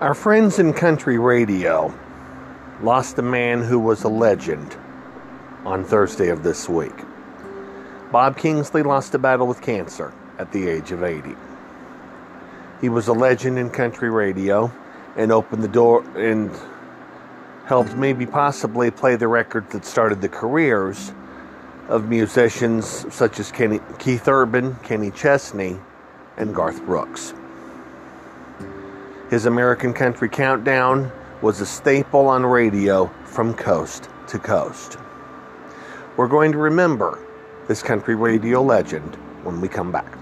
Our friends in country radio lost a man who was a legend on Thursday of this week. Bob Kingsley lost a battle with cancer at the age of 80. He was a legend in country radio and opened the door and helped maybe possibly play the record that started the careers of musicians such as Kenny, Keith Urban, Kenny Chesney, and Garth Brooks. His American Country Countdown was a staple on radio from coast to coast. We're going to remember this country radio legend when we come back.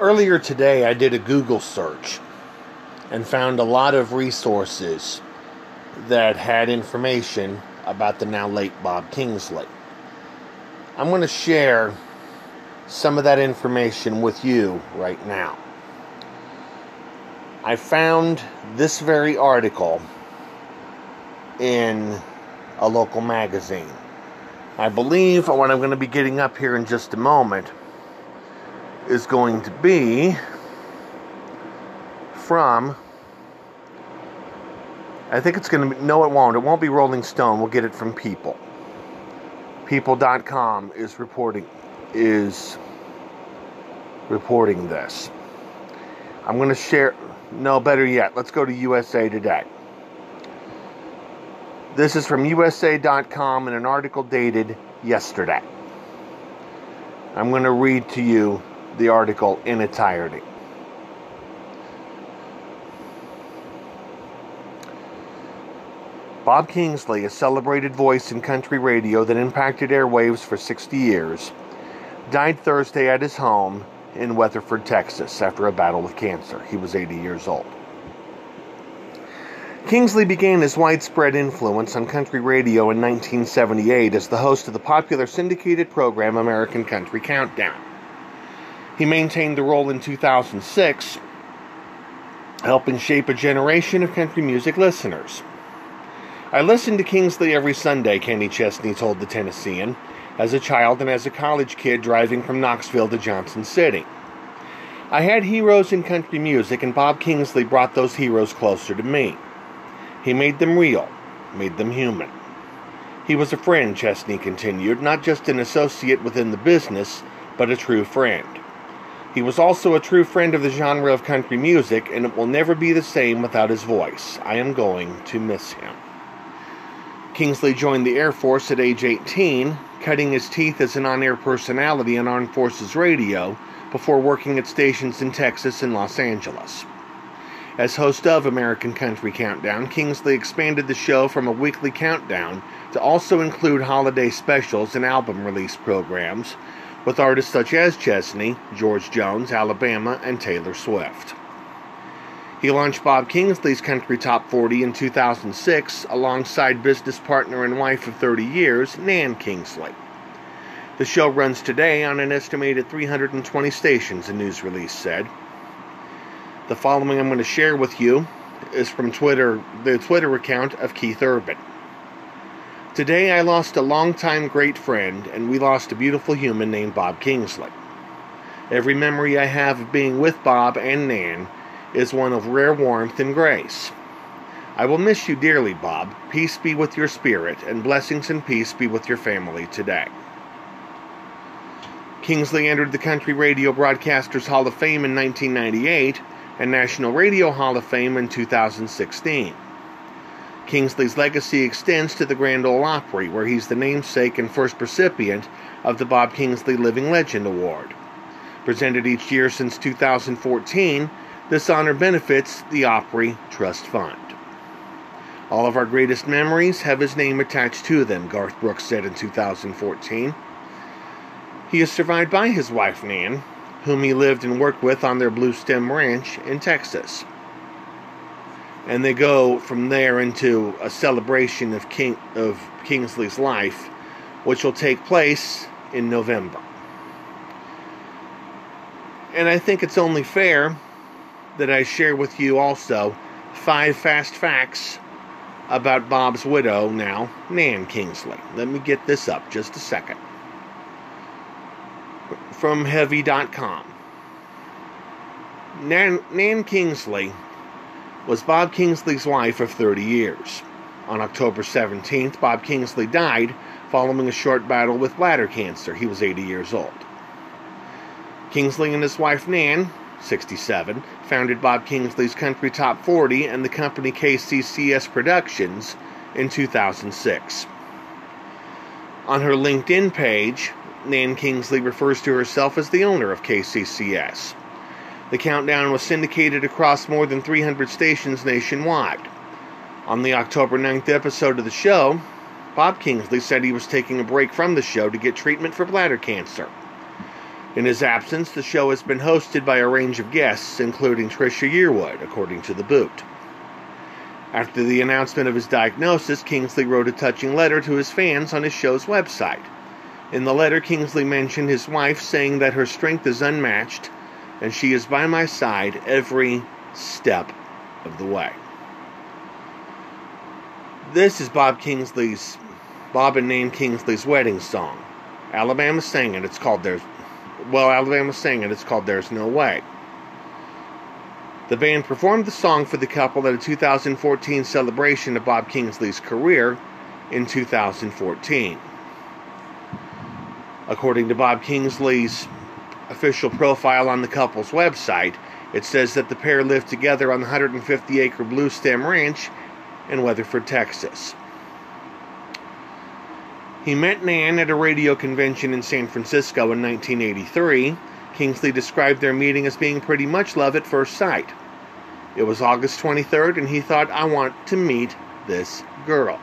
Earlier today, I did a Google search and found a lot of resources that had information about the now late Bob Kingsley. I'm going to share some of that information with you right now. I found this very article in a local magazine. I believe what I'm going to be getting up here in just a moment is going to be from I think it's going to be no it won't. It won't be Rolling Stone. We'll get it from People. People.com is reporting is reporting this. I'm going to share no better yet. Let's go to USA Today. This is from USA.com in an article dated yesterday. I'm going to read to you the article in entirety. Bob Kingsley, a celebrated voice in country radio that impacted airwaves for 60 years, died Thursday at his home in Weatherford, Texas, after a battle with cancer. He was 80 years old. Kingsley began his widespread influence on country radio in 1978 as the host of the popular syndicated program American Country Countdown. He maintained the role in 2006, helping shape a generation of country music listeners. I listened to Kingsley every Sunday, Kenny Chesney told the Tennessean, as a child and as a college kid driving from Knoxville to Johnson City. I had heroes in country music, and Bob Kingsley brought those heroes closer to me. He made them real, made them human. He was a friend, Chesney continued, not just an associate within the business, but a true friend. He was also a true friend of the genre of country music, and it will never be the same without his voice. I am going to miss him. Kingsley joined the Air Force at age 18, cutting his teeth as an on air personality on Armed Forces Radio before working at stations in Texas and Los Angeles. As host of American Country Countdown, Kingsley expanded the show from a weekly countdown to also include holiday specials and album release programs with artists such as Chesney, George Jones, Alabama, and Taylor Swift. He launched Bob Kingsley's Country Top 40 in 2006 alongside business partner and wife of 30 years, Nan Kingsley. The show runs today on an estimated 320 stations, a news release said. The following I'm going to share with you is from Twitter, the Twitter account of Keith Urban. Today I lost a longtime great friend, and we lost a beautiful human named Bob Kingsley. Every memory I have of being with Bob and Nan is one of rare warmth and grace. I will miss you dearly, Bob. Peace be with your spirit, and blessings and peace be with your family today. Kingsley entered the Country Radio Broadcasters Hall of Fame in 1998 and National Radio Hall of Fame in 2016. Kingsley's legacy extends to the Grand Ole Opry, where he's the namesake and first recipient of the Bob Kingsley Living Legend Award. Presented each year since 2014, this honor benefits the Opry Trust Fund. All of our greatest memories have his name attached to them, Garth Brooks said in 2014. He is survived by his wife, Nan, whom he lived and worked with on their Blue Stem Ranch in Texas and they go from there into a celebration of King of Kingsley's life, which will take place in November. And I think it's only fair that I share with you also five fast facts about Bob's widow now, Nan Kingsley. Let me get this up just a second. From Heavy.com. Nan, Nan Kingsley was Bob Kingsley's wife of 30 years. On October 17th, Bob Kingsley died following a short battle with bladder cancer. He was 80 years old. Kingsley and his wife Nan, 67, founded Bob Kingsley's Country Top 40 and the company KCCS Productions in 2006. On her LinkedIn page, Nan Kingsley refers to herself as the owner of KCCS. The countdown was syndicated across more than 300 stations nationwide. On the October 9th episode of the show, Bob Kingsley said he was taking a break from the show to get treatment for bladder cancer. In his absence, the show has been hosted by a range of guests, including Trisha Yearwood, according to The Boot. After the announcement of his diagnosis, Kingsley wrote a touching letter to his fans on his show's website. In the letter, Kingsley mentioned his wife, saying that her strength is unmatched and she is by my side every step of the way. This is Bob Kingsley's, Bob and Nan Kingsley's wedding song. Alabama sang it. It's called There's, well, Alabama sang it. It's called There's No Way. The band performed the song for the couple at a 2014 celebration of Bob Kingsley's career in 2014. According to Bob Kingsley's official profile on the couple's website, it says that the pair lived together on the 150 acre Blue Stem Ranch in Weatherford, Texas. He met Nan at a radio convention in San Francisco in 1983. Kingsley described their meeting as being pretty much love at first sight. It was August 23rd, and he thought, I want to meet this girl.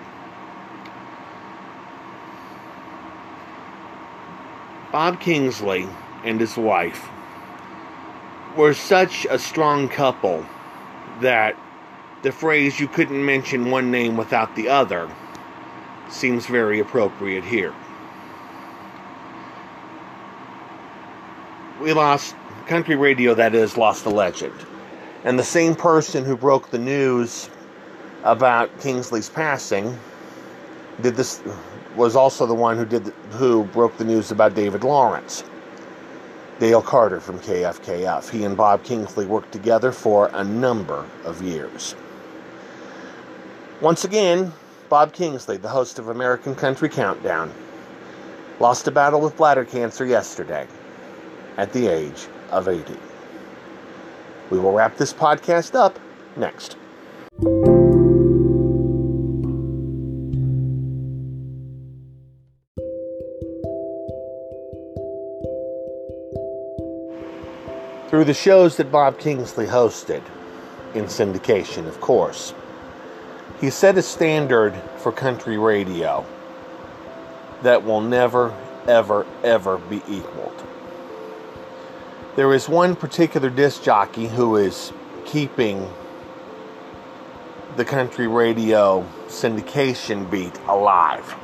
Bob Kingsley and his wife were such a strong couple that the phrase you couldn't mention one name without the other seems very appropriate here. We lost country radio, that is, lost a legend. And the same person who broke the news about Kingsley's passing did this was also the one who did who broke the news about David Lawrence. Dale Carter from KFKF. He and Bob Kingsley worked together for a number of years. Once again, Bob Kingsley, the host of American Country Countdown, lost a battle with bladder cancer yesterday at the age of 80. We will wrap this podcast up next. Through the shows that Bob Kingsley hosted, in syndication, of course, he set a standard for country radio that will never, ever, ever be equaled. There is one particular disc jockey who is keeping the country radio syndication beat alive,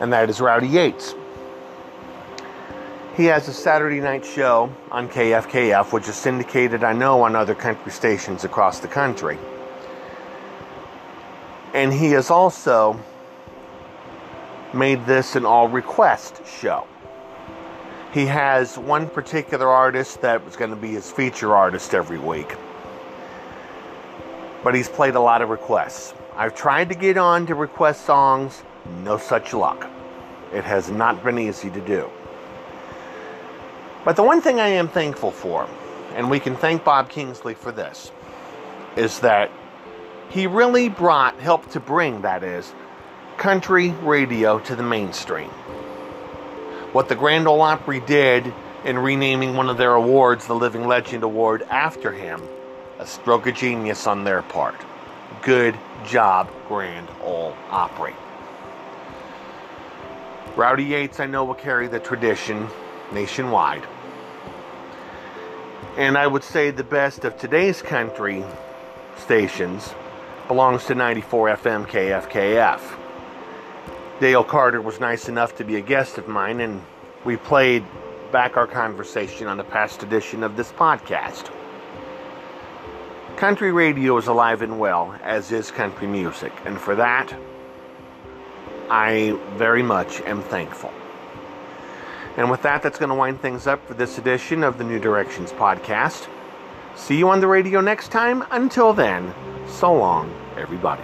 and that is Rowdy Yates. He has a Saturday night show on KFKF, which is syndicated, I know, on other country stations across the country. And he has also made this an all request show. He has one particular artist that was going to be his feature artist every week. But he's played a lot of requests. I've tried to get on to request songs, no such luck. It has not been easy to do. But the one thing I am thankful for, and we can thank Bob Kingsley for this, is that he really brought, helped to bring, that is, country radio to the mainstream. What the Grand Ole Opry did in renaming one of their awards the Living Legend Award after him, a stroke of genius on their part. Good job, Grand Ole Opry. Rowdy Yates, I know, will carry the tradition nationwide. And I would say the best of today's country stations belongs to 94 FM KFKF. Dale Carter was nice enough to be a guest of mine, and we played back our conversation on a past edition of this podcast. Country radio is alive and well, as is country music, and for that, I very much am thankful. And with that, that's going to wind things up for this edition of the New Directions podcast. See you on the radio next time. Until then, so long, everybody.